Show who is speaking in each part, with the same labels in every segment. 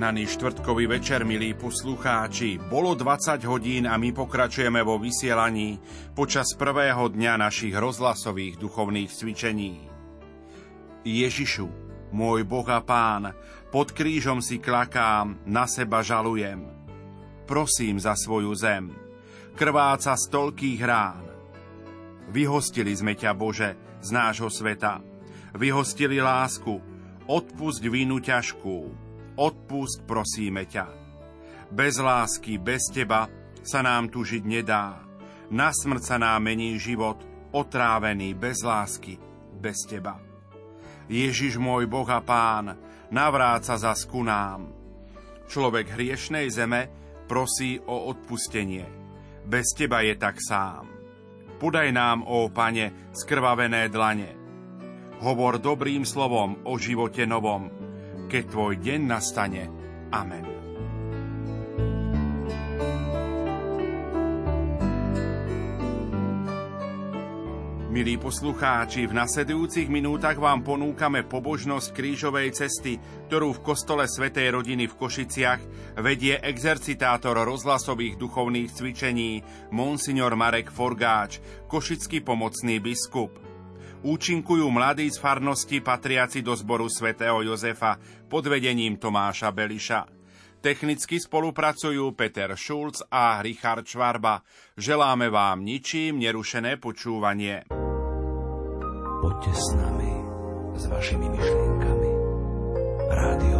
Speaker 1: Požehnaný štvrtkový večer, milí poslucháči. Bolo 20 hodín a my pokračujeme vo vysielaní počas prvého dňa našich rozhlasových duchovných cvičení. Ježišu, môj Boh a Pán, pod krížom si klakám, na seba žalujem. Prosím za svoju zem, krváca z toľkých rán. Vyhostili sme ťa, Bože, z nášho sveta. Vyhostili lásku, odpusť vínu ťažkú, odpust prosíme ťa. Bez lásky, bez teba sa nám tu žiť nedá. Na smrť sa nám mení život, otrávený bez lásky, bez teba. Ježiš môj Boh a Pán, navráca za ku nám. Človek hriešnej zeme prosí o odpustenie. Bez teba je tak sám. Podaj nám, ó Pane, skrvavené dlane. Hovor dobrým slovom o živote novom, keď tvoj deň nastane. Amen. Milí poslucháči, v nasledujúcich minútach vám ponúkame pobožnosť krížovej cesty, ktorú v kostole Svetej rodiny v Košiciach vedie exercitátor rozhlasových duchovných cvičení Monsignor Marek Forgáč, košický pomocný biskup účinkujú mladí z farnosti patriaci do zboru svätého Jozefa pod vedením Tomáša Beliša. Technicky spolupracujú Peter Šulc a Richard Švarba. Želáme vám ničím nerušené počúvanie.
Speaker 2: Poďte s nami, s vašimi myšlienkami. Rádio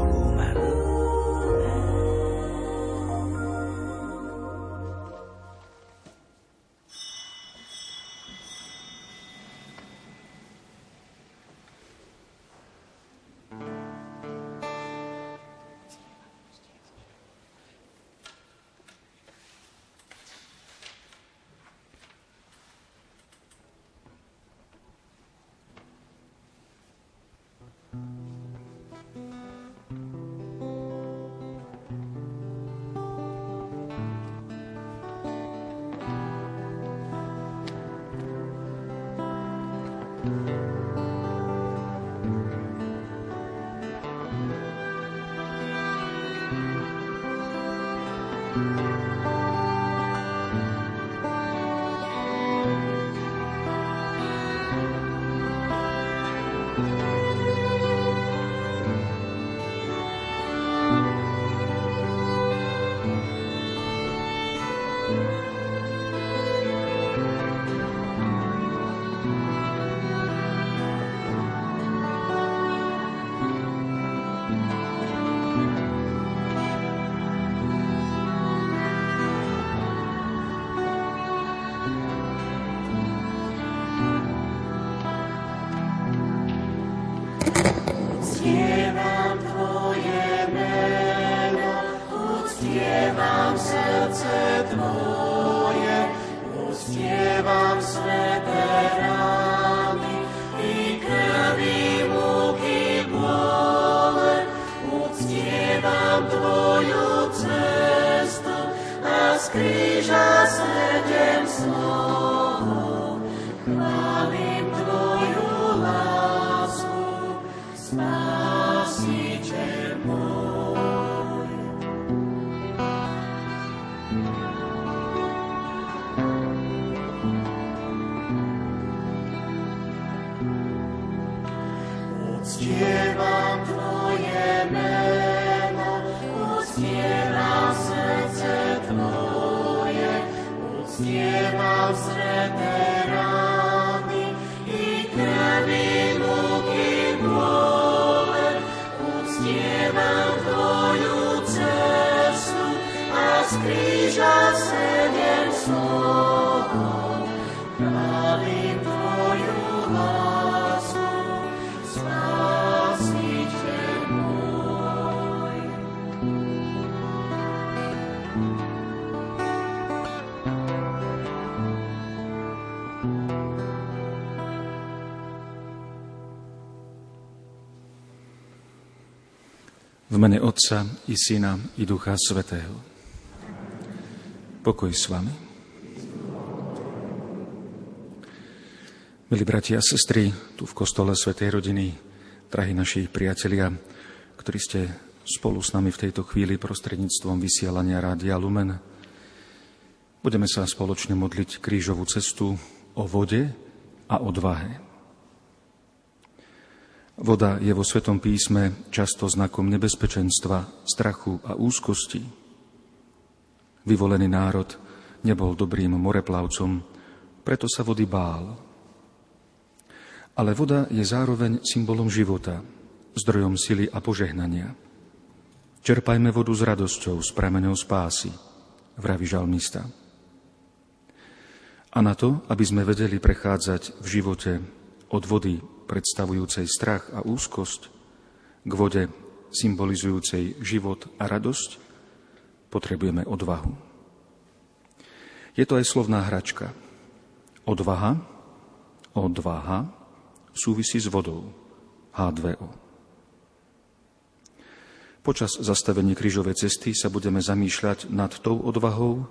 Speaker 2: Uctievam Tvoje meno, uctievam srdce Tvoje, uctievam sveté rány i krvi múky bole. Uctievam Tvoju cestu a z kríža sedem slov.
Speaker 3: Mene Otca i Syna i Ducha Svetého. Pokoj s vami. Milí bratia a sestry, tu v kostole Svetej rodiny, drahí naši priatelia, ktorí ste spolu s nami v tejto chvíli prostredníctvom vysielania Rádia Lumen. Budeme sa spoločne modliť krížovú cestu o vode a odvahe. Voda je vo Svetom písme často znakom nebezpečenstva, strachu a úzkosti. Vyvolený národ nebol dobrým moreplavcom, preto sa vody bál. Ale voda je zároveň symbolom života, zdrojom sily a požehnania. Čerpajme vodu s radosťou, s prameňou spásy, vraví žalmista. A na to, aby sme vedeli prechádzať v živote od vody predstavujúcej strach a úzkosť k vode symbolizujúcej život a radosť, potrebujeme odvahu. Je to aj slovná hračka. Odvaha, odvaha súvisí s vodou. H2O. Počas zastavení krížovej cesty sa budeme zamýšľať nad tou odvahou,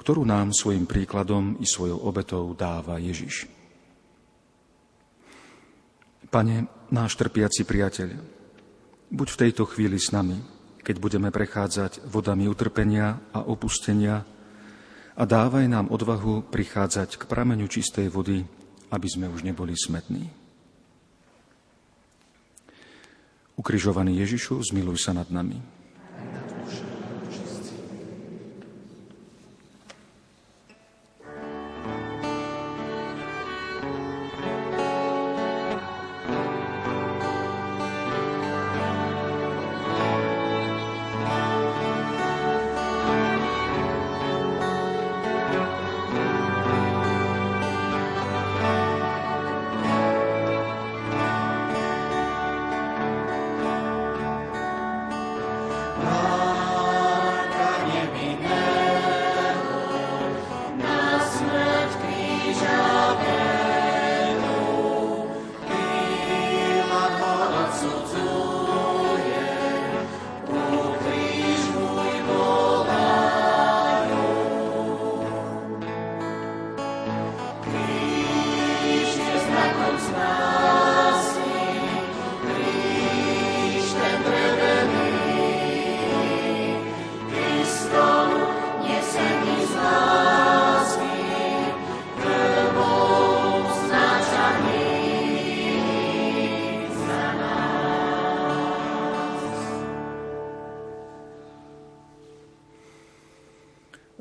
Speaker 3: ktorú nám svojim príkladom i svojou obetou dáva Ježiš. Pane, náš trpiaci priateľ, buď v tejto chvíli s nami, keď budeme prechádzať vodami utrpenia a opustenia a dávaj nám odvahu prichádzať k prameňu čistej vody, aby sme už neboli smetní. Ukrižovaný Ježišu, zmiluj sa nad nami.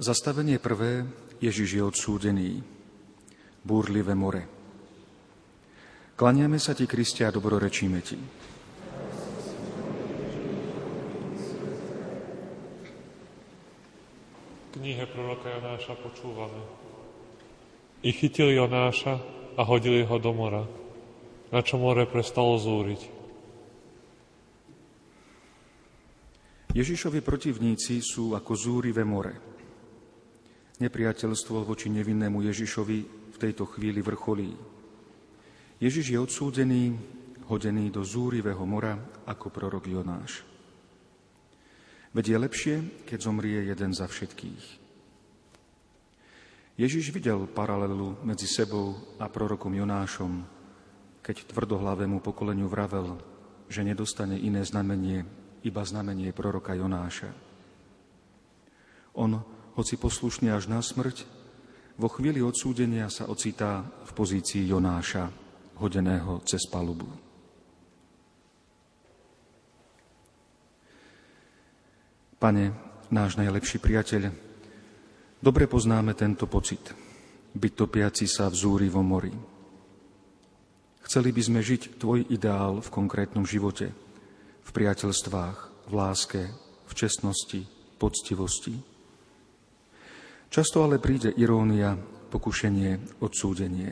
Speaker 3: Zastavenie prvé, Ježiš je odsúdený. Búrlivé more. Klaniame sa ti, Kristia, a dobrorečíme ti.
Speaker 4: Knihe proroka Jonáša počúvame. I chytili Jonáša a hodili ho do mora, na čo more prestalo zúriť.
Speaker 3: Ježišovi protivníci sú ako zúrivé more. Nepriateľstvo voči nevinnému Ježišovi v tejto chvíli vrcholí. Ježiš je odsúdený, hodený do zúrivého mora ako prorok Jonáš. Veď je lepšie, keď zomrie jeden za všetkých. Ježiš videl paralelu medzi sebou a prorokom Jonášom, keď tvrdohlavému pokoleniu vravel, že nedostane iné znamenie, iba znamenie proroka Jonáša. On hoci poslušný až na smrť, vo chvíli odsúdenia sa ocitá v pozícii Jonáša, hodeného cez palubu. Pane, náš najlepší priateľ, dobre poznáme tento pocit, byť topiaci sa v zúrivom mori. Chceli by sme žiť Tvoj ideál v konkrétnom živote, v priateľstvách, v láske, v čestnosti, poctivosti, Často ale príde irónia, pokušenie, odsúdenie.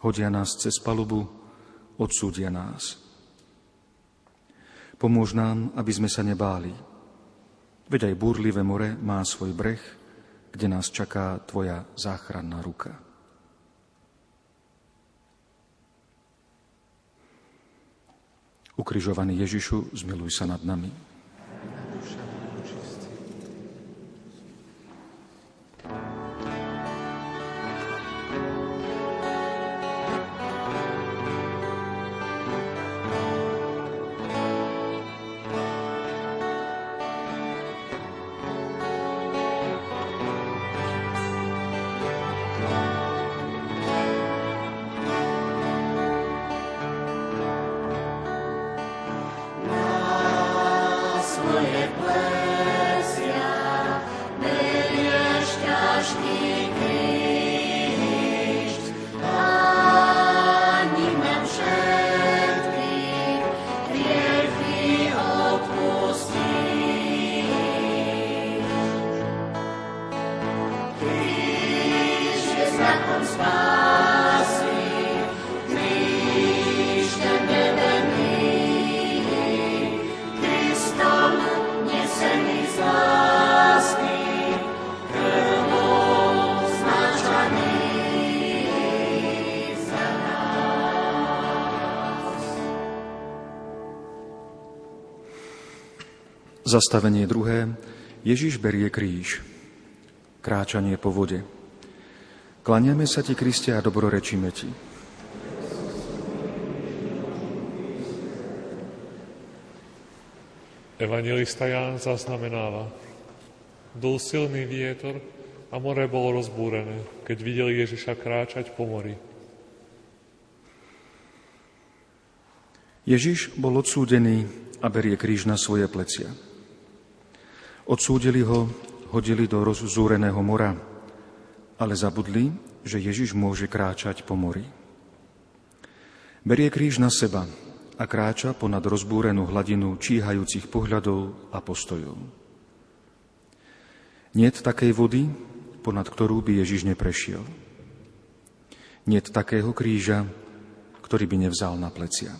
Speaker 3: Hodia nás cez palubu, odsúdia nás. Pomôž nám, aby sme sa nebáli. Veď aj búrlivé more má svoj breh, kde nás čaká Tvoja záchranná ruka. Ukrižovaný Ježišu, zmiluj sa nad nami. Zastavenie druhé. Ježiš berie kríž. Kráčanie po vode. Klaniame sa ti, Kriste, a dobrorečíme ti.
Speaker 4: Evangelista Ján zaznamenáva. Dul silný vietor a more bolo rozbúrené, keď videli Ježiša kráčať po mori.
Speaker 3: Ježiš bol odsúdený a berie kríž na svoje plecia. Odsúdili ho, hodili do rozzúreného mora, ale zabudli, že Ježiš môže kráčať po mori. Berie kríž na seba a kráča ponad rozbúrenú hladinu číhajúcich pohľadov a postojov. Niet takej vody, ponad ktorú by Ježiš neprešiel. Niet takého kríža, ktorý by nevzal na plecia.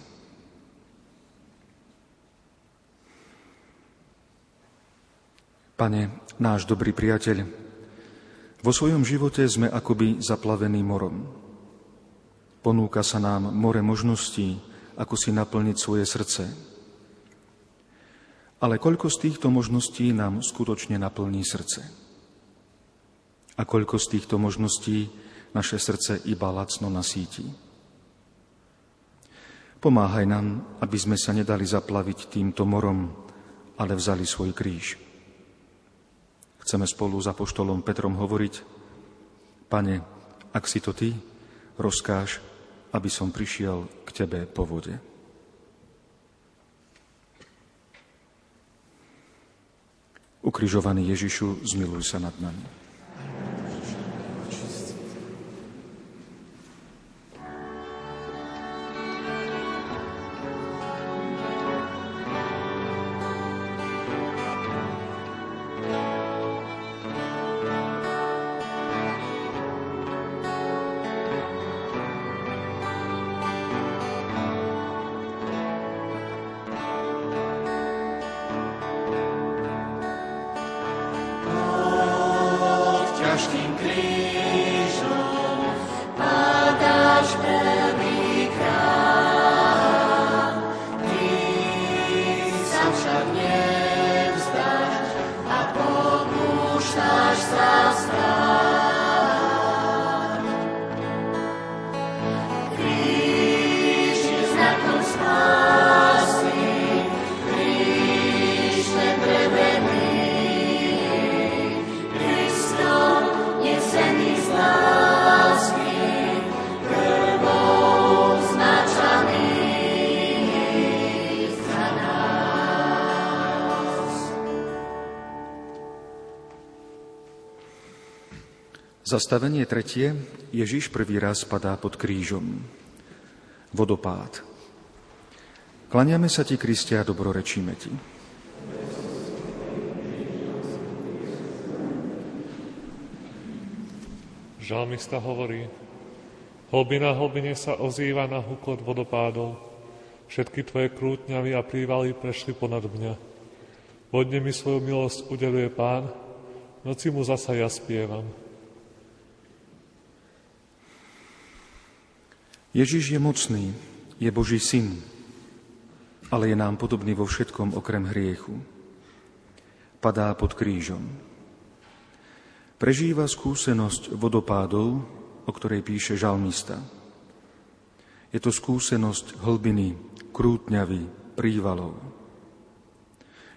Speaker 3: Pane, náš dobrý priateľ, vo svojom živote sme akoby zaplavení morom. Ponúka sa nám more možností, ako si naplniť svoje srdce. Ale koľko z týchto možností nám skutočne naplní srdce? A koľko z týchto možností naše srdce iba lacno nasíti? Pomáhaj nám, aby sme sa nedali zaplaviť týmto morom, ale vzali svoj kríž. Chceme spolu s Apoštolom Petrom hovoriť, Pane, ak si to Ty, rozkáž, aby som prišiel k Tebe po vode. Ukrižovaný Ježišu, zmiluj sa nad nami. Zastavenie tretie. Ježiš prvý raz padá pod krížom. Vodopád. Klaniame sa ti, Kristia, a dobrorečíme ti.
Speaker 4: Žalmista hovorí, hlbina hlbine sa ozýva na hukot vodopádov. Všetky tvoje krútňavy a prívaly prešli ponad mňa. Vodne mi svoju milosť udeluje pán, noci mu zasa ja spievam.
Speaker 3: Ježiš je mocný, je Boží syn, ale je nám podobný vo všetkom okrem hriechu. Padá pod krížom. Prežíva skúsenosť vodopádov, o ktorej píše žalmista. Je to skúsenosť hlbiny, krútňavy, prívalov.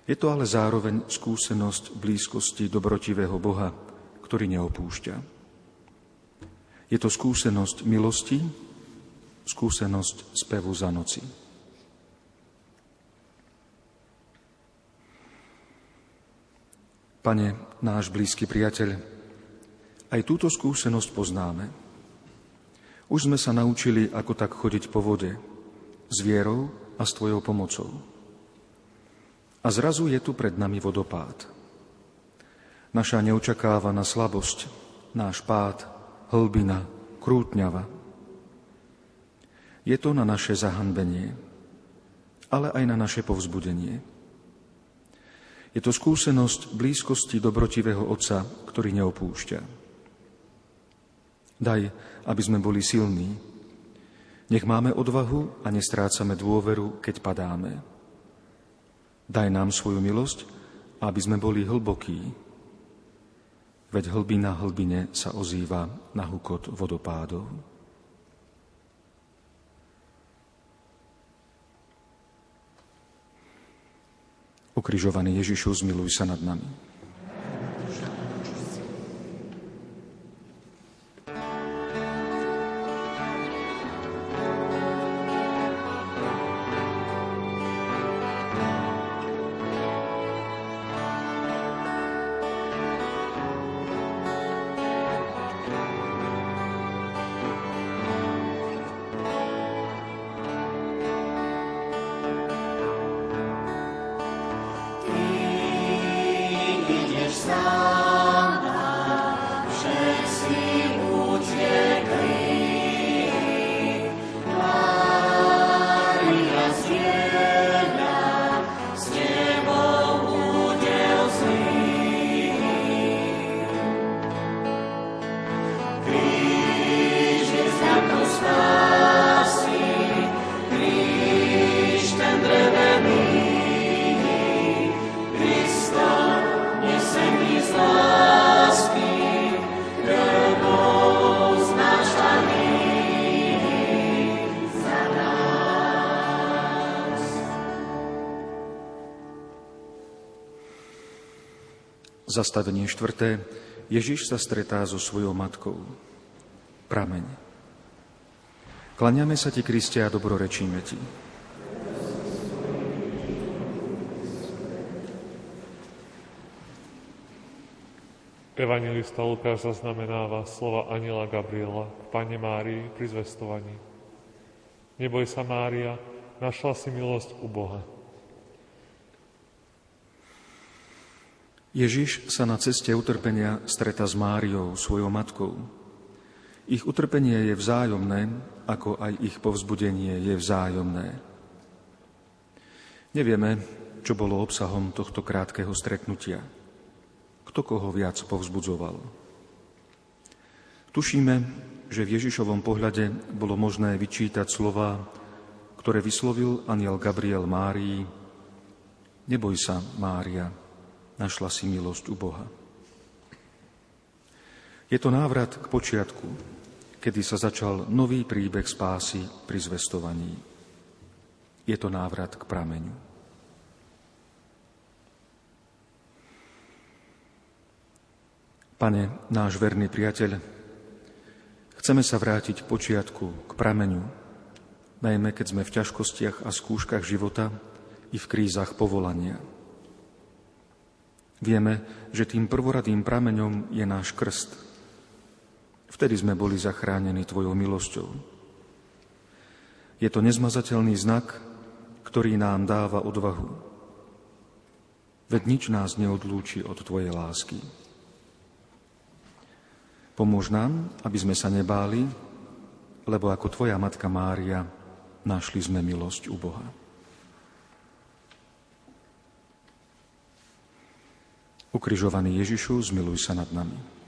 Speaker 3: Je to ale zároveň skúsenosť blízkosti dobrotivého Boha, ktorý neopúšťa. Je to skúsenosť milosti, skúsenosť spevu za noci. Pane, náš blízky priateľ, aj túto skúsenosť poznáme. Už sme sa naučili, ako tak chodiť po vode, s vierou a s Tvojou pomocou. A zrazu je tu pred nami vodopád. Naša neočakávaná slabosť, náš pád, hlbina, krútňava – je to na naše zahanbenie, ale aj na naše povzbudenie. Je to skúsenosť blízkosti dobrotivého Otca, ktorý neopúšťa. Daj, aby sme boli silní. Nech máme odvahu a nestrácame dôveru, keď padáme. Daj nám svoju milosť, aby sme boli hlbokí, veď hlbina hlbine sa ozýva na hukot vodopádov. Ukrižovaný Ježišu, zmiluj sa nad nami. Zastavenie štvrté. Ježiš sa stretá so svojou matkou. Prameň. Klaňame sa ti, Kristia, a dobrorečíme ti.
Speaker 4: Evangelista Lukáš zaznamenáva slova Aniela Gabriela k Pane Márii pri zvestovaní. Neboj sa, Mária, našla si milosť u Boha.
Speaker 3: Ježiš sa na ceste utrpenia streta s Máriou, svojou matkou. Ich utrpenie je vzájomné, ako aj ich povzbudenie je vzájomné. Nevieme, čo bolo obsahom tohto krátkeho stretnutia. Kto koho viac povzbudzoval. Tušíme, že v Ježišovom pohľade bolo možné vyčítať slova, ktoré vyslovil aniel Gabriel Márii. Neboj sa, Mária, našla si milosť u Boha. Je to návrat k počiatku, kedy sa začal nový príbeh spásy pri zvestovaní. Je to návrat k prameňu. Pane, náš verný priateľ, chceme sa vrátiť k počiatku, k prameňu, najmä keď sme v ťažkostiach a skúškach života i v krízach povolania. Vieme, že tým prvoradým prameňom je náš krst. Vtedy sme boli zachránení Tvojou milosťou. Je to nezmazateľný znak, ktorý nám dáva odvahu. Veď nič nás neodlúči od Tvojej lásky. Pomôž nám, aby sme sa nebáli, lebo ako Tvoja Matka Mária našli sme milosť u Boha. Ukrižovaný Ježišu, zmiluj sa nad nami.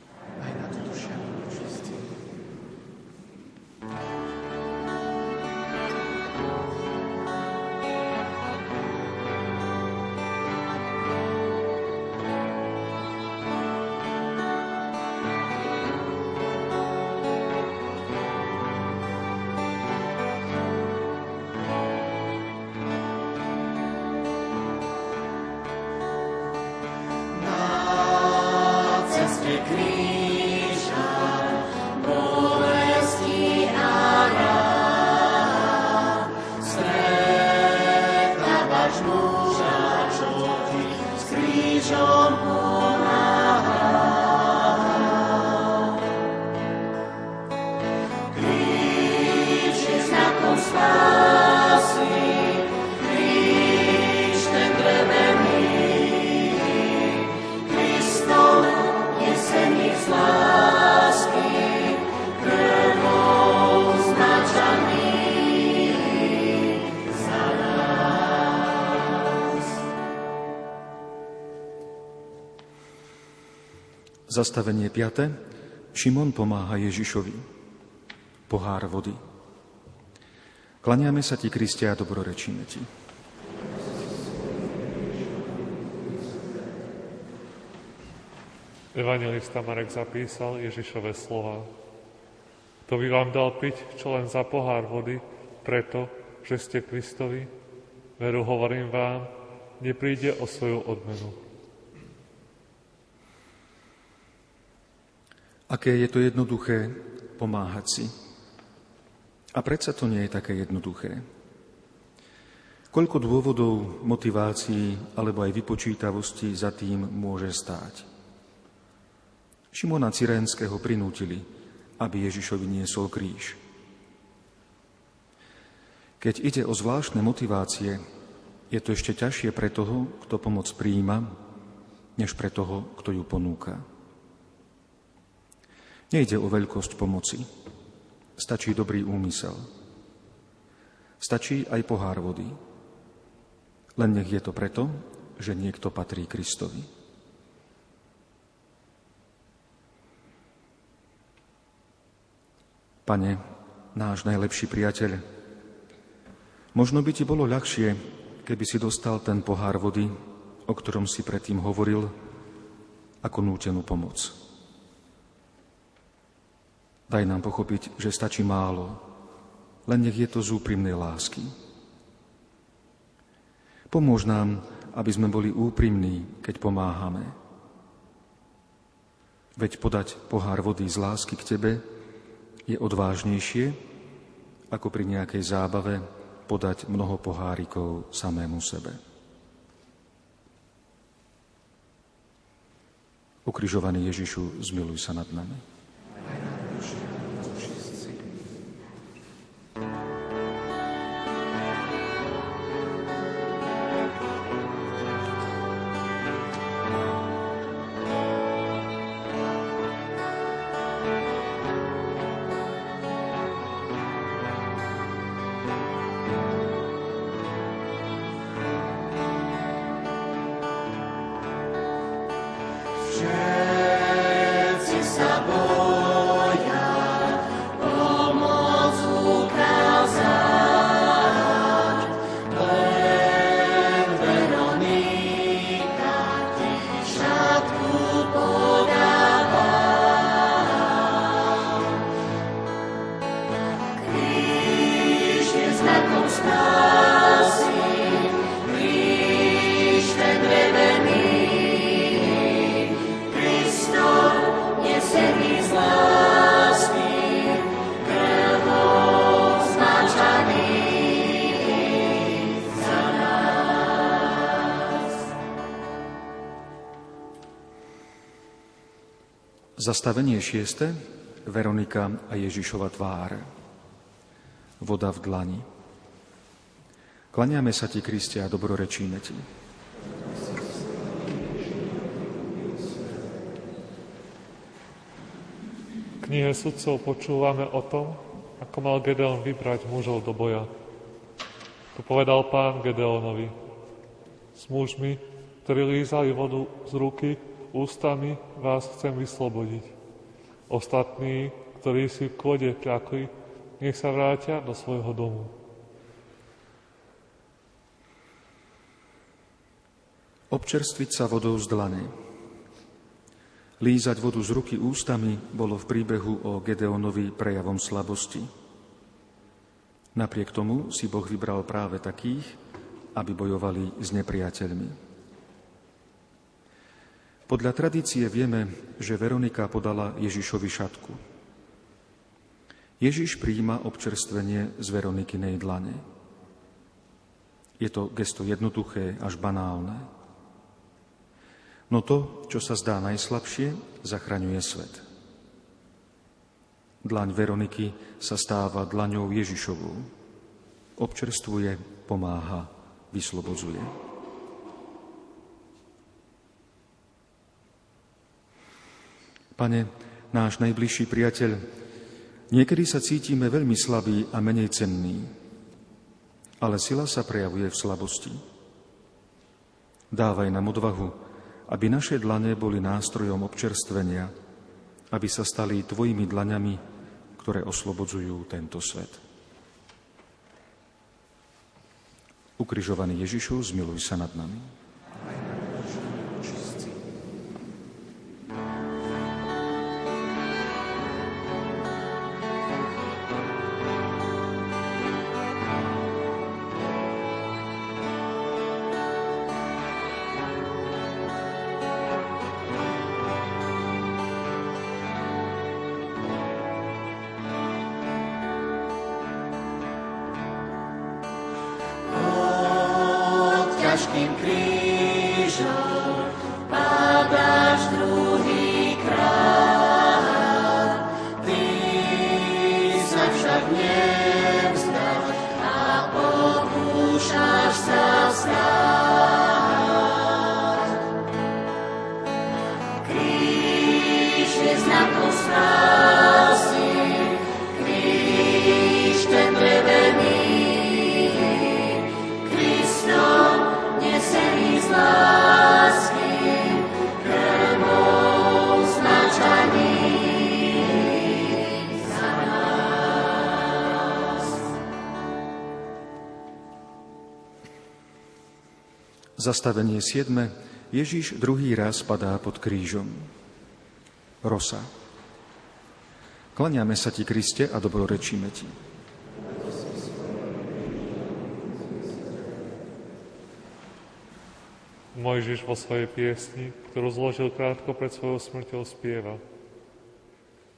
Speaker 3: Zastavenie 5. Šimon pomáha Ježišovi. Pohár vody. Klaniame sa ti, Kristia, a dobrorečíme ti.
Speaker 4: Evangelista Marek zapísal Ježišove slova. To by vám dal piť, čo len za pohár vody, preto, že ste Kristovi? Veru hovorím vám, nepríde o svoju odmenu.
Speaker 3: Aké je to jednoduché pomáhať si. A predsa to nie je také jednoduché. Koľko dôvodov, motivácií alebo aj vypočítavosti za tým môže stáť. Šimona Cyrenského prinútili, aby Ježišovi niesol kríž. Keď ide o zvláštne motivácie, je to ešte ťažšie pre toho, kto pomoc príjima, než pre toho, kto ju ponúka. Nejde o veľkosť pomoci. Stačí dobrý úmysel. Stačí aj pohár vody. Len nech je to preto, že niekto patrí Kristovi. Pane, náš najlepší priateľ, možno by ti bolo ľahšie, keby si dostal ten pohár vody, o ktorom si predtým hovoril, ako nútenú pomoc. Daj nám pochopiť, že stačí málo, len nech je to z úprimnej lásky. Pomôž nám, aby sme boli úprimní, keď pomáhame. Veď podať pohár vody z lásky k Tebe je odvážnejšie, ako pri nejakej zábave podať mnoho pohárikov samému sebe. Ukrižovaný Ježišu, zmiluj sa nad nami. Zastavenie šieste, Veronika a Ježišova tvár. Voda v dlani. Klaniame sa ti, Kristia, a dobrorečíme ti.
Speaker 4: V knihe sudcov počúvame o tom, ako mal Gedeon vybrať mužov do boja. To povedal pán Gedeonovi. S mužmi, ktorí lízali vodu z ruky, ústami vás chcem vyslobodiť. Ostatní, ktorí si v kôde kľakli, nech sa vrátia do svojho domu.
Speaker 3: Občerstviť sa vodou z dlane. Lízať vodu z ruky ústami bolo v príbehu o Gedeonovi prejavom slabosti. Napriek tomu si Boh vybral práve takých, aby bojovali s nepriateľmi. Podľa tradície vieme, že Veronika podala Ježišovi šatku. Ježiš príjima občerstvenie z Veronikinej dlane. Je to gesto jednoduché až banálne. No to, čo sa zdá najslabšie, zachraňuje svet. Dlaň Veroniky sa stáva dlaňou Ježišovou. Občerstvuje, pomáha, vyslobodzuje. Pane, náš najbližší priateľ, niekedy sa cítime veľmi slabí a menej cenní, ale sila sa prejavuje v slabosti. Dávaj nám odvahu, aby naše dlane boli nástrojom občerstvenia, aby sa stali Tvojimi dlaňami, ktoré oslobodzujú tento svet. Ukrižovaný Ježišu, zmiluj sa nad nami. kríža. Zastavenie 7. Ježiš druhý raz padá pod krížom. Rosa. Klaniame sa ti, Kriste, a dobrorečíme ti.
Speaker 4: Mojžiš vo svojej piesni, ktorú zložil krátko pred svojou smrťou, spieva.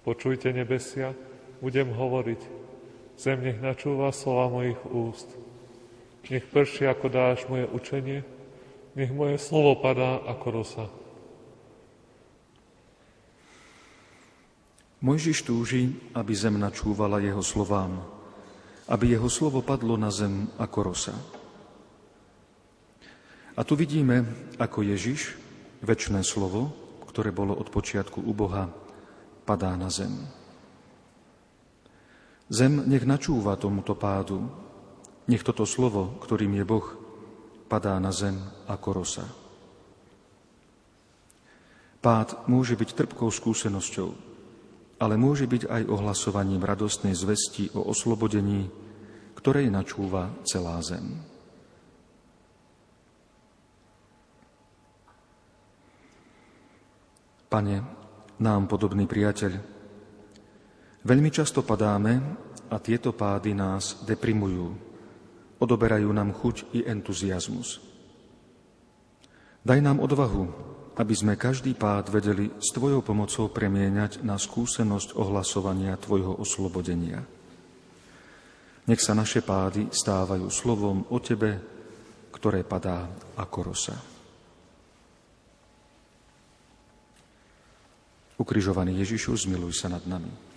Speaker 4: Počujte nebesia, budem hovoriť. Zem nech načúva slova mojich úst. Nech prší ako dáš moje učenie, nech moje slovo padá ako rosa.
Speaker 3: Mojžiš túži, aby zem načúvala jeho slovám, aby jeho slovo padlo na zem ako rosa. A tu vidíme, ako Ježiš, väčšné slovo, ktoré bolo od počiatku u Boha, padá na zem. Zem nech načúva tomuto pádu, nech toto slovo, ktorým je Boh, padá na zem ako rosa. Pád môže byť trpkou skúsenosťou, ale môže byť aj ohlasovaním radostnej zvesti o oslobodení, ktorej načúva celá zem. Pane, nám podobný priateľ, veľmi často padáme a tieto pády nás deprimujú, odoberajú nám chuť i entuziasmus. Daj nám odvahu, aby sme každý pád vedeli s Tvojou pomocou premieňať na skúsenosť ohlasovania Tvojho oslobodenia. Nech sa naše pády stávajú slovom o Tebe, ktoré padá ako rosa. Ukrižovaný Ježišu, zmiluj sa nad nami.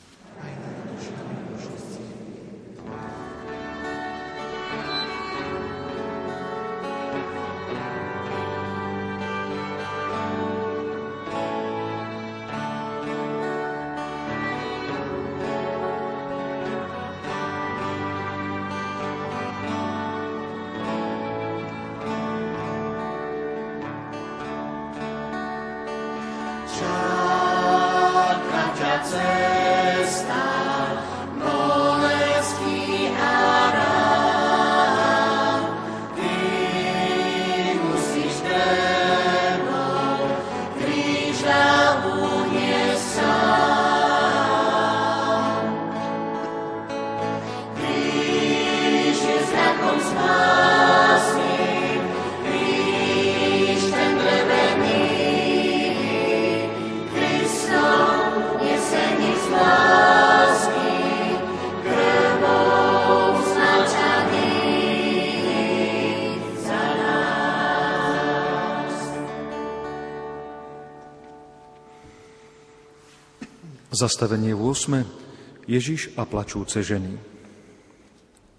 Speaker 3: Zastavenie 8. Ježiš a plačúce ženy.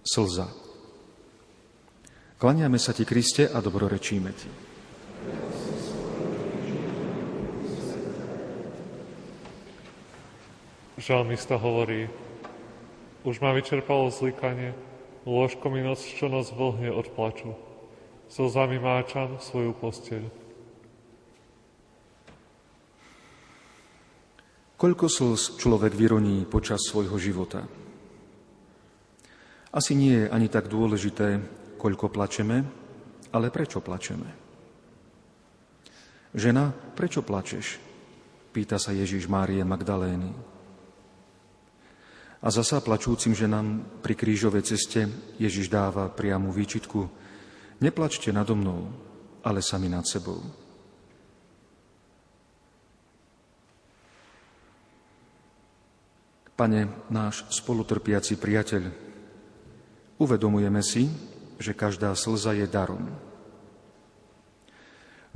Speaker 3: Slza. Klaniame sa ti, Kriste, a dobrorečíme ti.
Speaker 4: Žalmista hovorí, už ma vyčerpalo zlikanie, lôžko mi noc čo noc vlhne od plaču. Slzami máčam svoju posteľ.
Speaker 3: Koľko slz človek vyroní počas svojho života? Asi nie je ani tak dôležité, koľko plačeme, ale prečo plačeme. Žena, prečo plačeš? Pýta sa Ježiš Márie Magdalény. A zasa plačúcim ženám pri krížovej ceste Ježiš dáva priamu výčitku Neplačte nado mnou, ale sami nad sebou. Pane, náš spolutrpiaci priateľ, uvedomujeme si, že každá slza je darom.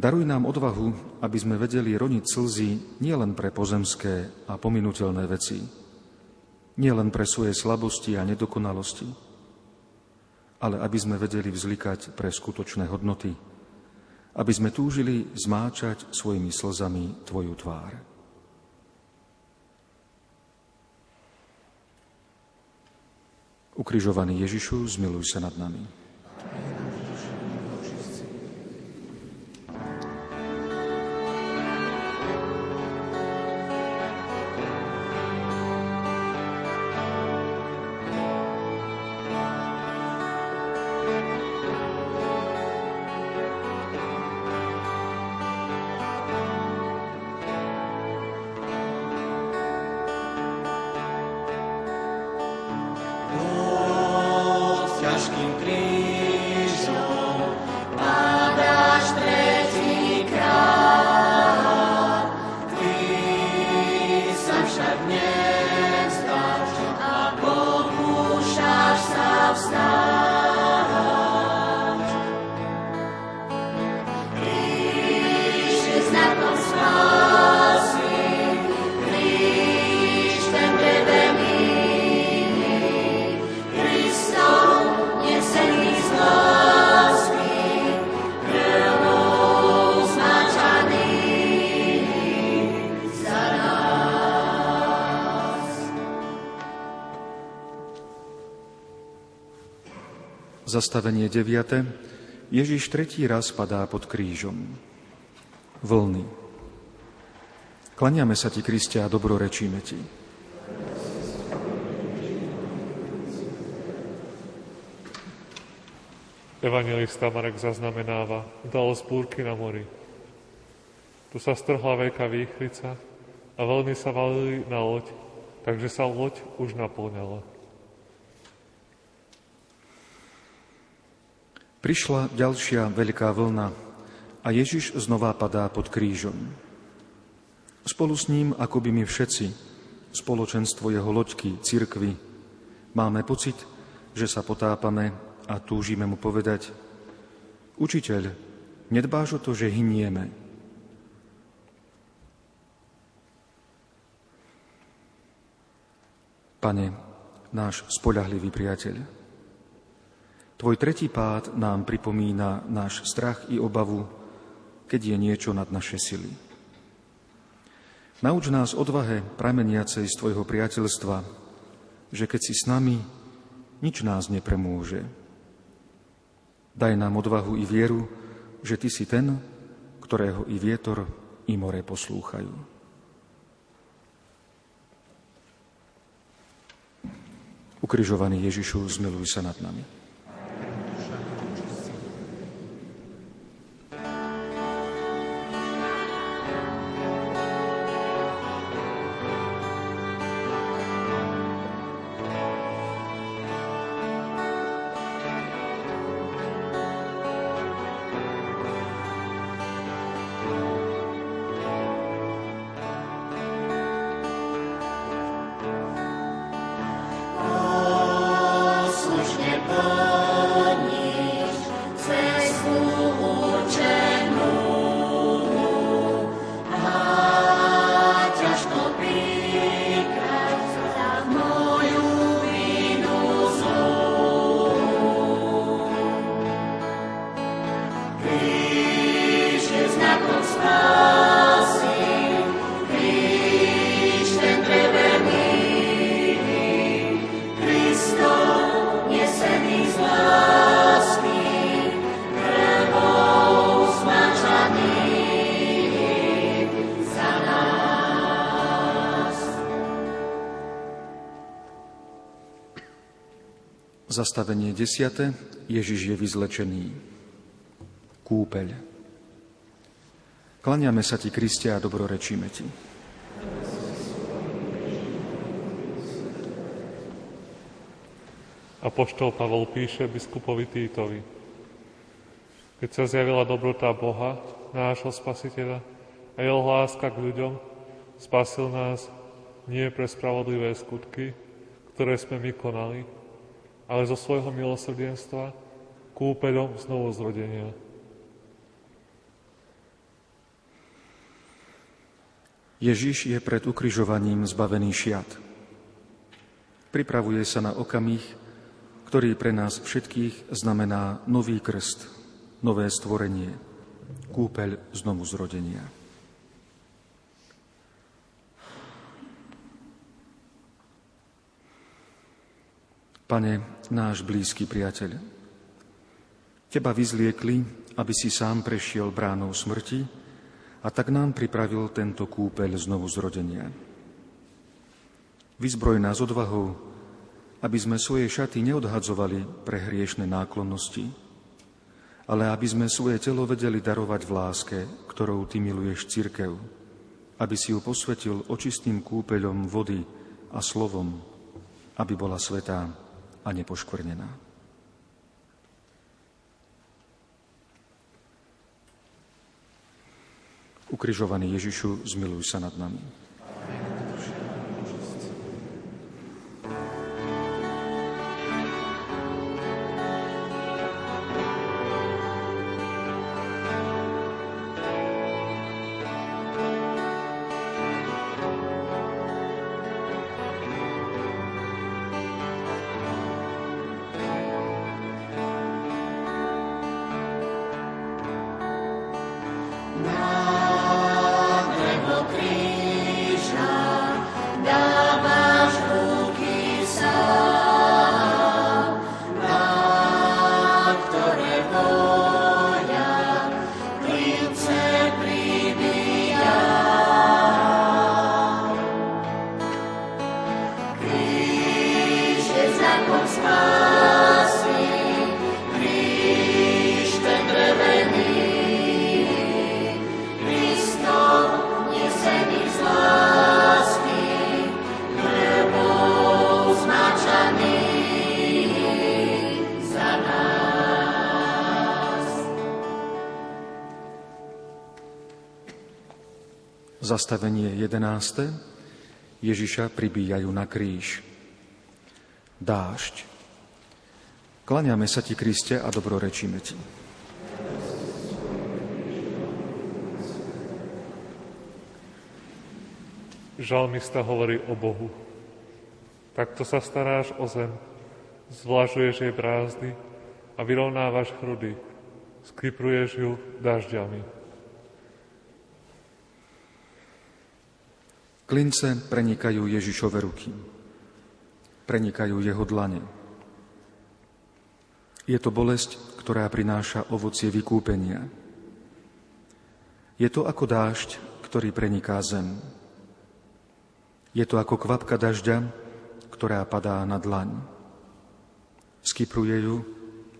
Speaker 3: Daruj nám odvahu, aby sme vedeli roniť slzy nielen pre pozemské a pominutelné veci, nielen pre svoje slabosti a nedokonalosti, ale aby sme vedeli vzlikať pre skutočné hodnoty, aby sme túžili zmáčať svojimi slzami Tvoju tvár. Ukrižovaný Ježišu, zmiluj sa nad nami. Zastavenie 9. Ježiš tretí raz padá pod krížom. Vlny. Klaniame sa ti, Kristia, a dobrorečíme ti.
Speaker 4: Evangelista Marek zaznamenáva udalosť búrky na mori. Tu sa strhla veľká výchrica a vlny sa valili na loď, takže sa loď už naplňala.
Speaker 3: Prišla ďalšia veľká vlna a Ježiš znova padá pod krížom. Spolu s ním, ako by my všetci, spoločenstvo jeho loďky, cirkvy, máme pocit, že sa potápame a túžime mu povedať Učiteľ, nedbáš o to, že hynieme. Pane, náš spoľahlivý priateľ, Tvoj tretí pád nám pripomína náš strach i obavu, keď je niečo nad naše sily. Nauč nás odvahe prameniacej z Tvojho priateľstva, že keď si s nami, nič nás nepremôže. Daj nám odvahu i vieru, že Ty si ten, ktorého i vietor, i more poslúchajú. Ukrižovaný Ježišu, zmiluj sa nad nami. Zastavenie 10. Ježiš je vyzlečený. Kúpeľ. Klaniame sa ti, Kristia, a dobrorečíme ti.
Speaker 4: Apoštol Pavol píše biskupovi Týtovi. Keď sa zjavila dobrota Boha, nášho spasiteľa, a jeho láska k ľuďom, spasil nás nie pre spravodlivé skutky, ktoré sme my konali, ale zo svojho milosrdenstva kúpeľom znovu zrodenia.
Speaker 3: Ježiš je pred ukrižovaním zbavený šiat. Pripravuje sa na okamih, ktorý pre nás všetkých znamená nový krst, nové stvorenie, kúpeľ znovu zrodenia. Pane, náš blízky priateľ, Teba vyzliekli, aby si sám prešiel bránou smrti, a tak nám pripravil tento kúpeľ znovu zrodenia. Vyzbroj nás odvahou, aby sme svoje šaty neodhadzovali pre hriešne náklonnosti, ale aby sme svoje telo vedeli darovať v láske, ktorou Ty miluješ církev, aby si ju posvetil očistným kúpeľom vody a slovom, aby bola svetá a nepoškvrnená. Ukrižovaný Ježišu, zmiluj sa nad nami. Zastavenie 11. Ježiša pribíjajú na kríž. Dážď. Klaňame sa ti, Kriste, a dobrorečíme ti.
Speaker 4: Žalmista hovorí o Bohu. Takto sa staráš o zem, zvlažuješ jej brázdy a vyrovnávaš hrudy, skypruješ ju dažďami.
Speaker 3: Klince prenikajú Ježišove ruky. Prenikajú jeho dlane. Je to bolesť, ktorá prináša ovocie vykúpenia. Je to ako dážď, ktorý preniká zem. Je to ako kvapka dažďa, ktorá padá na dlaň. Skypruje ju,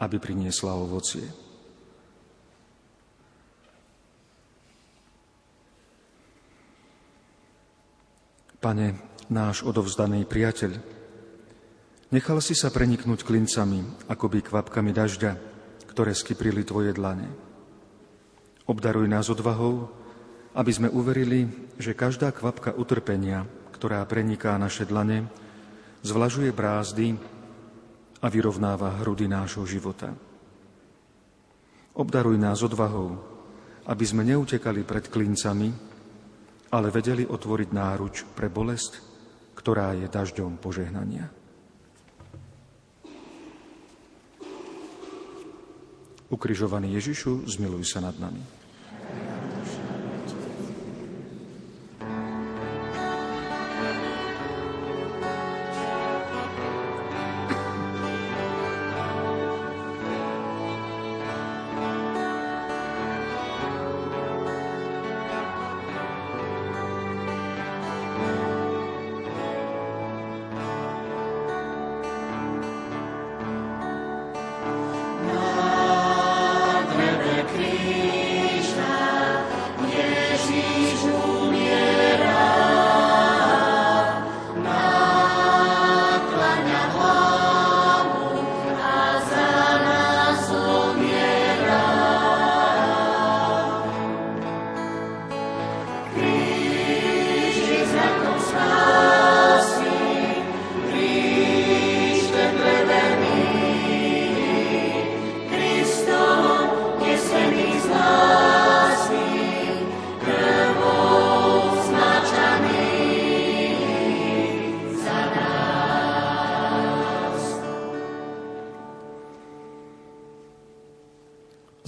Speaker 3: aby priniesla ovocie. Pane, náš odovzdaný priateľ, nechal si sa preniknúť klincami, akoby kvapkami dažďa, ktoré skyprili Tvoje dlane. Obdaruj nás odvahou, aby sme uverili, že každá kvapka utrpenia, ktorá preniká naše dlane, zvlažuje brázdy a vyrovnáva hrudy nášho života. Obdaruj nás odvahou, aby sme neutekali pred klincami, ale vedeli otvoriť náruč pre bolesť, ktorá je dažďom požehnania. Ukrižovaný Ježišu, zmiluj sa nad nami.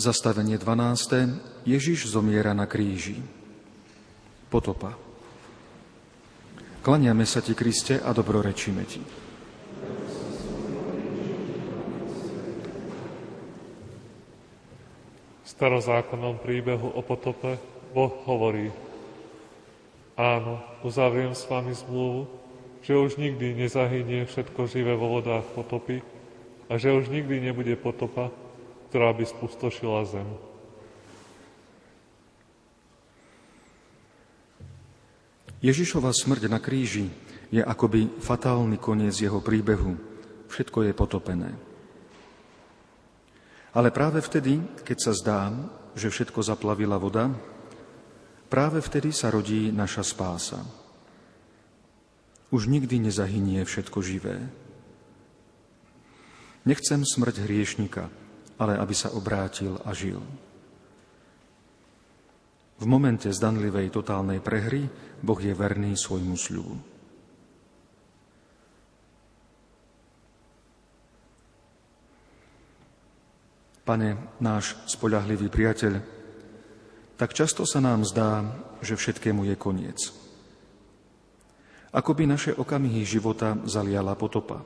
Speaker 3: Zastavenie 12. Ježiš zomiera na kríži. Potopa. Klaniame sa ti, Kriste, a dobrorečíme ti.
Speaker 4: V starozákonnom príbehu o potope Boh hovorí Áno, uzavriem s vami zmluvu, že už nikdy nezahynie všetko živé vo vodách potopy a že už nikdy nebude potopa, ktorá by spustošila zem.
Speaker 3: Ježišova smrť na kríži je akoby fatálny koniec jeho príbehu. Všetko je potopené. Ale práve vtedy, keď sa zdá, že všetko zaplavila voda, práve vtedy sa rodí naša spása. Už nikdy nezahynie všetko živé. Nechcem smrť hriešnika, ale aby sa obrátil a žil. V momente zdanlivej totálnej prehry Boh je verný svojmu sľubu. Pane, náš spoľahlivý priateľ, tak často sa nám zdá, že všetkému je koniec. Ako by naše okamihy života zaliala potopa.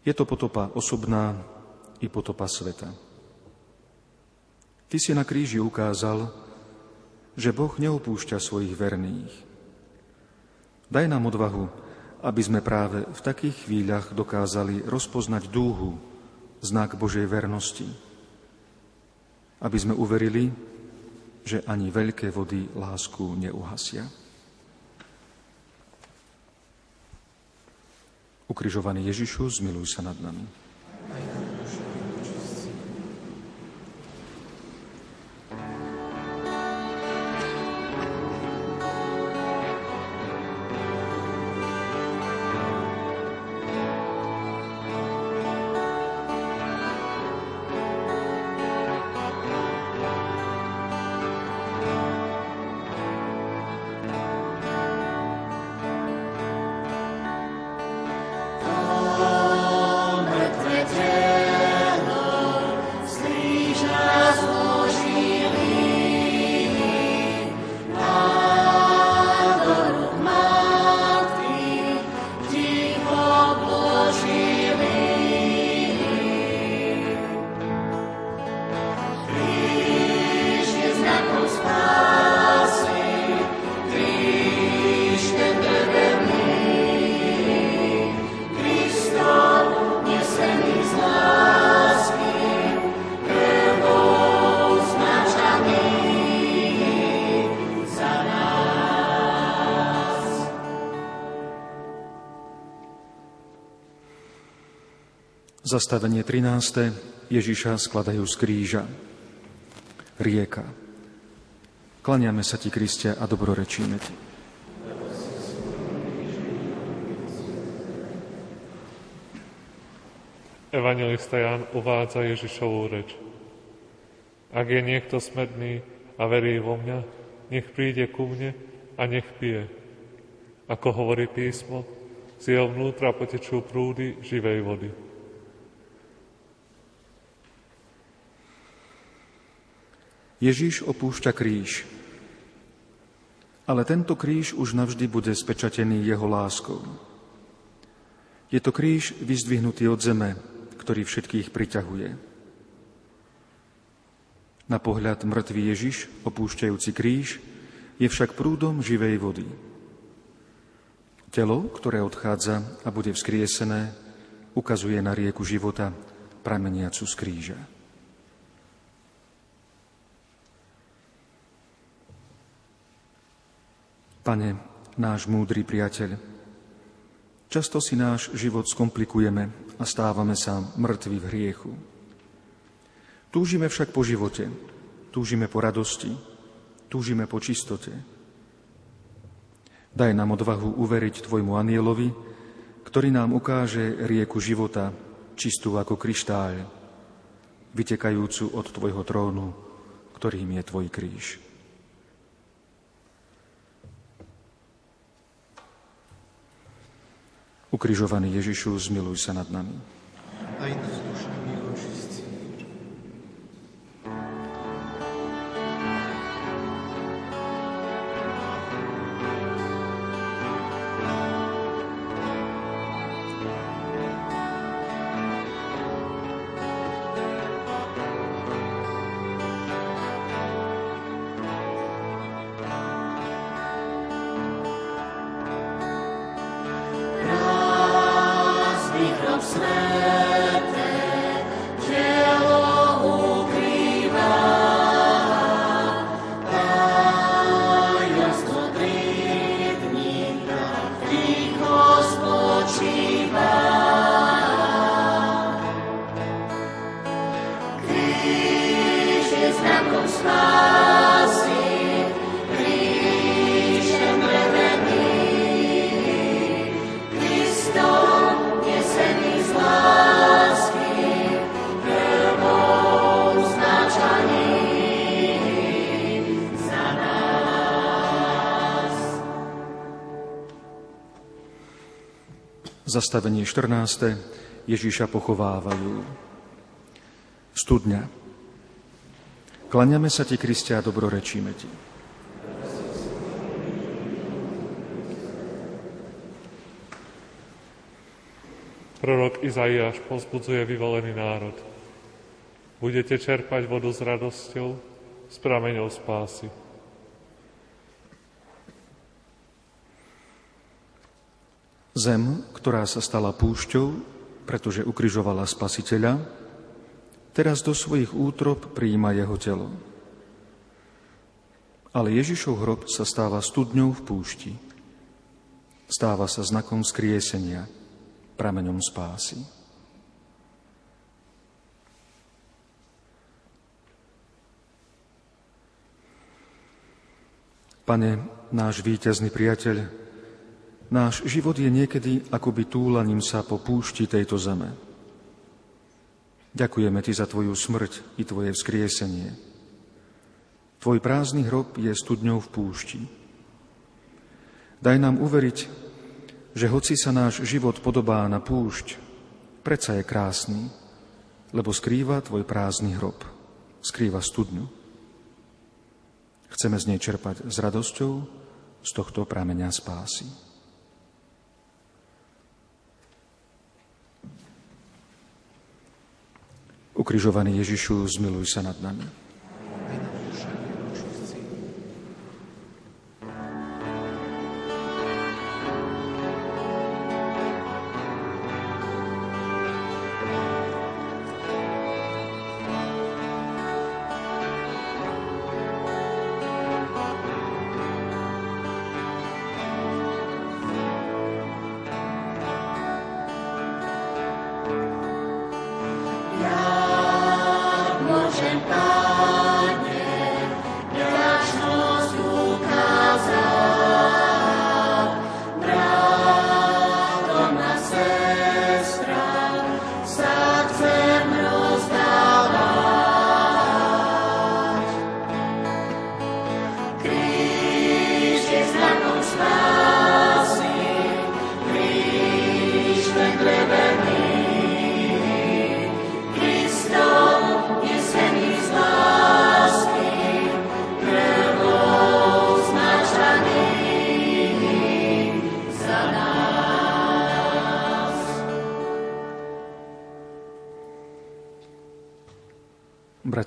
Speaker 3: Je to potopa osobná i potopa sveta. Ty si na kríži ukázal, že Boh neopúšťa svojich verných. Daj nám odvahu, aby sme práve v takých chvíľach dokázali rozpoznať dúhu, znak Božej vernosti. Aby sme uverili, že ani veľké vody lásku neuhasia. Ukrižovaný Ježišu, zmiluj sa nad nami. Zastavenie 13. Ježiša skladajú z kríža. Rieka. Klaniame sa ti, Kriste, a dobrorečíme ti.
Speaker 4: Evangelista Ján uvádza Ježišovú reč. Ak je niekto smedný a verí vo mňa, nech príde ku mne a nech pije. Ako hovorí písmo, z jeho vnútra potečú prúdy živej vody.
Speaker 3: Ježíš opúšťa kríž, ale tento kríž už navždy bude spečatený jeho láskou. Je to kríž vyzdvihnutý od zeme, ktorý všetkých priťahuje. Na pohľad mŕtvý Ježiš, opúšťajúci kríž, je však prúdom živej vody. Telo, ktoré odchádza a bude vzkriesené, ukazuje na rieku života, prameniacu z kríža. Pane, náš múdry priateľ, často si náš život skomplikujeme a stávame sa mŕtvi v hriechu. Túžime však po živote, túžime po radosti, túžime po čistote. Daj nám odvahu uveriť Tvojmu anielovi, ktorý nám ukáže rieku života, čistú ako kryštáľ, vytekajúcu od Tvojho trónu, ktorým je Tvoj kríž. Ukrižovaný Ježišu, zmiluj sa nad nami. Aj Zastavenie 14. Ježíša pochovávajú. Studňa. Klaňame sa ti, Kristia, a dobrorečíme ti.
Speaker 4: Prorok Izaiáš pozbudzuje vyvolený národ. Budete čerpať vodu s radosťou, s prameňou spásy.
Speaker 3: Zem, ktorá sa stala púšťou, pretože ukrižovala spasiteľa, teraz do svojich útrop prijíma jeho telo. Ale Ježišov hrob sa stáva studňou v púšti. Stáva sa znakom skriesenia, prameňom spásy. Pane, náš víťazný priateľ, Náš život je niekedy akoby túlaním sa po púšti tejto zeme. Ďakujeme Ti za Tvoju smrť i Tvoje vzkriesenie. Tvoj prázdny hrob je studňou v púšti. Daj nám uveriť, že hoci sa náš život podobá na púšť, predsa je krásny, lebo skrýva Tvoj prázdny hrob, skrýva studňu. Chceme z nej čerpať s radosťou z tohto prameňa spásy. Ukrižovaný Ježišu, zmiluj sa nad nami.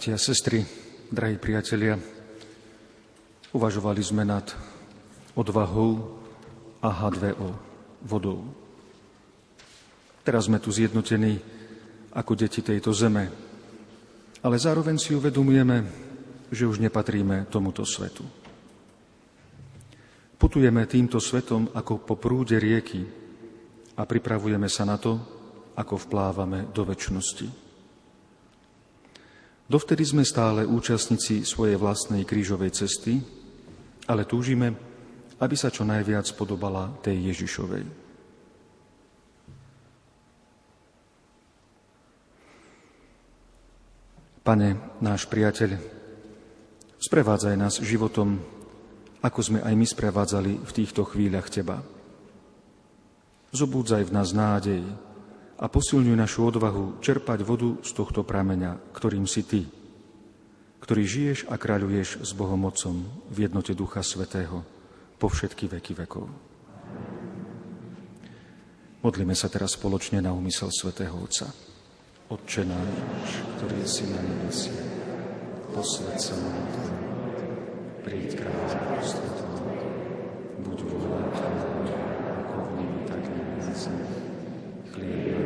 Speaker 3: Bratia a sestry, drahí priatelia, uvažovali sme nad odvahou a H2O, vodou. Teraz sme tu zjednotení ako deti tejto zeme, ale zároveň si uvedomujeme, že už nepatríme tomuto svetu. Putujeme týmto svetom ako po prúde rieky a pripravujeme sa na to, ako vplávame do väčšnosti. Dovtedy sme stále účastníci svojej vlastnej krížovej cesty, ale túžime, aby sa čo najviac podobala tej Ježišovej. Pane, náš priateľ, sprevádzaj nás životom, ako sme aj my sprevádzali v týchto chvíľach Teba. Zobúdzaj v nás nádej, a posilňuj našu odvahu čerpať vodu z tohto prameňa, ktorým si Ty, ktorý žiješ a kráľuješ s Bohom Otcom v jednote Ducha Svetého po všetky veky vekov. Modlíme sa teraz spoločne na úmysel Svetého Otca. Otče náš, ktorý si na nebesi, posved sa na príď kráľovstvo Tvoje, buď vôľa Tvoja, ako v nebi, tak i na zemi. Chlieb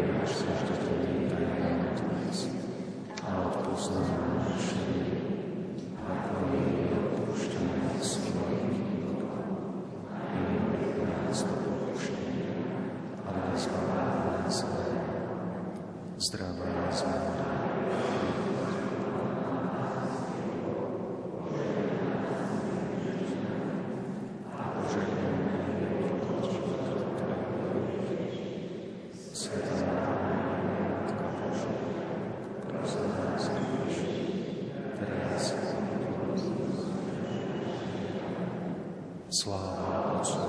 Speaker 3: Sláva Otcu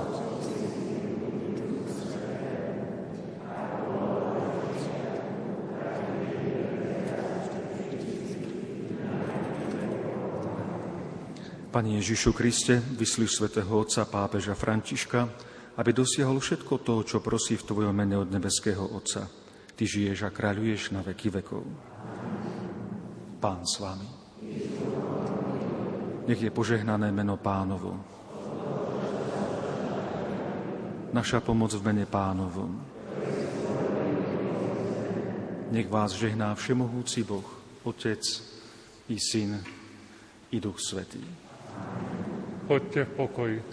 Speaker 3: Pane Ježišu Kriste, vyslíš svätého Otca pápeža Františka, aby dosiahol všetko to, čo prosí v Tvojom mene od nebeského Otca. Ty žiješ a kráľuješ na veky vekov. Pán s Vami. Nech je požehnané meno pánovo. Naša pomoc v mene pánovom. Nech vás žehná všemohúci Boh, Otec i Syn i Duch Svetý.
Speaker 2: Choďte v pokoji.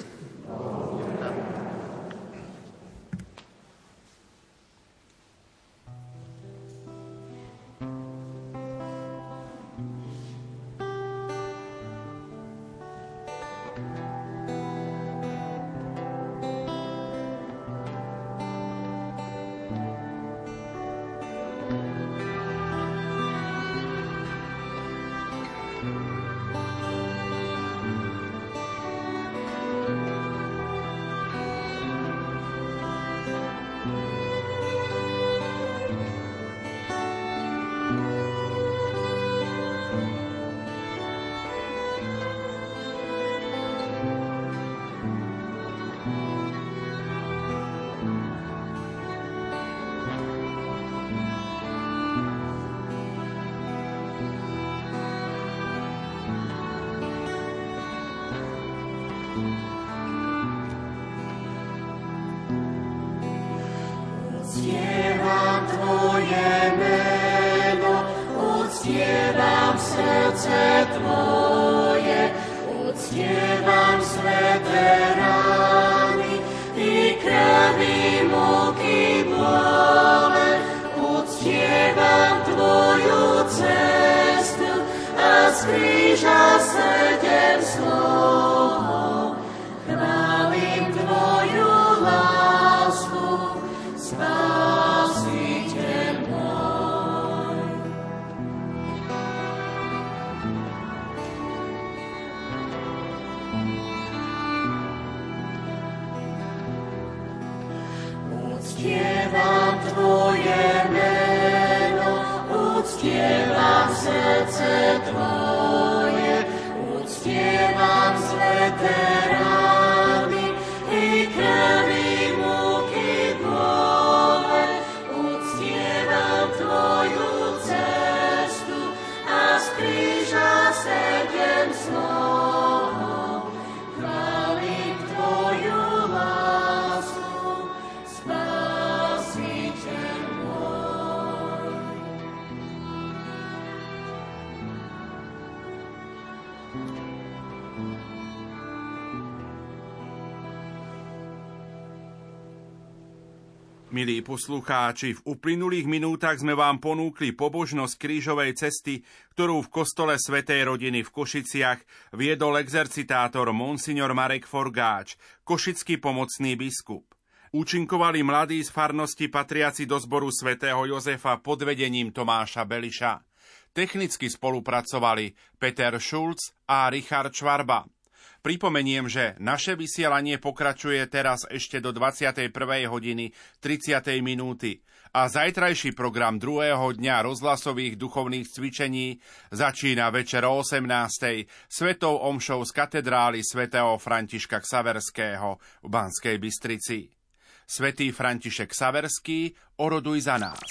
Speaker 1: Poslucháči, v uplynulých minútach sme vám ponúkli pobožnosť krížovej cesty, ktorú v kostole Svetej rodiny v Košiciach viedol exercitátor Monsignor Marek Forgáč, košický pomocný biskup. Účinkovali mladí z farnosti patriaci do zboru svätého Jozefa pod vedením Tomáša Beliša. Technicky spolupracovali Peter Schulz a Richard Čvarba. Pripomeniem, že naše vysielanie pokračuje teraz ešte do 21. hodiny 30. minúty a zajtrajší program druhého dňa rozhlasových duchovných cvičení začína večer o 18. svetou omšou z katedrály svätého Františka Ksaverského v Banskej Bystrici. Svetý František Saverský, oroduj za nás.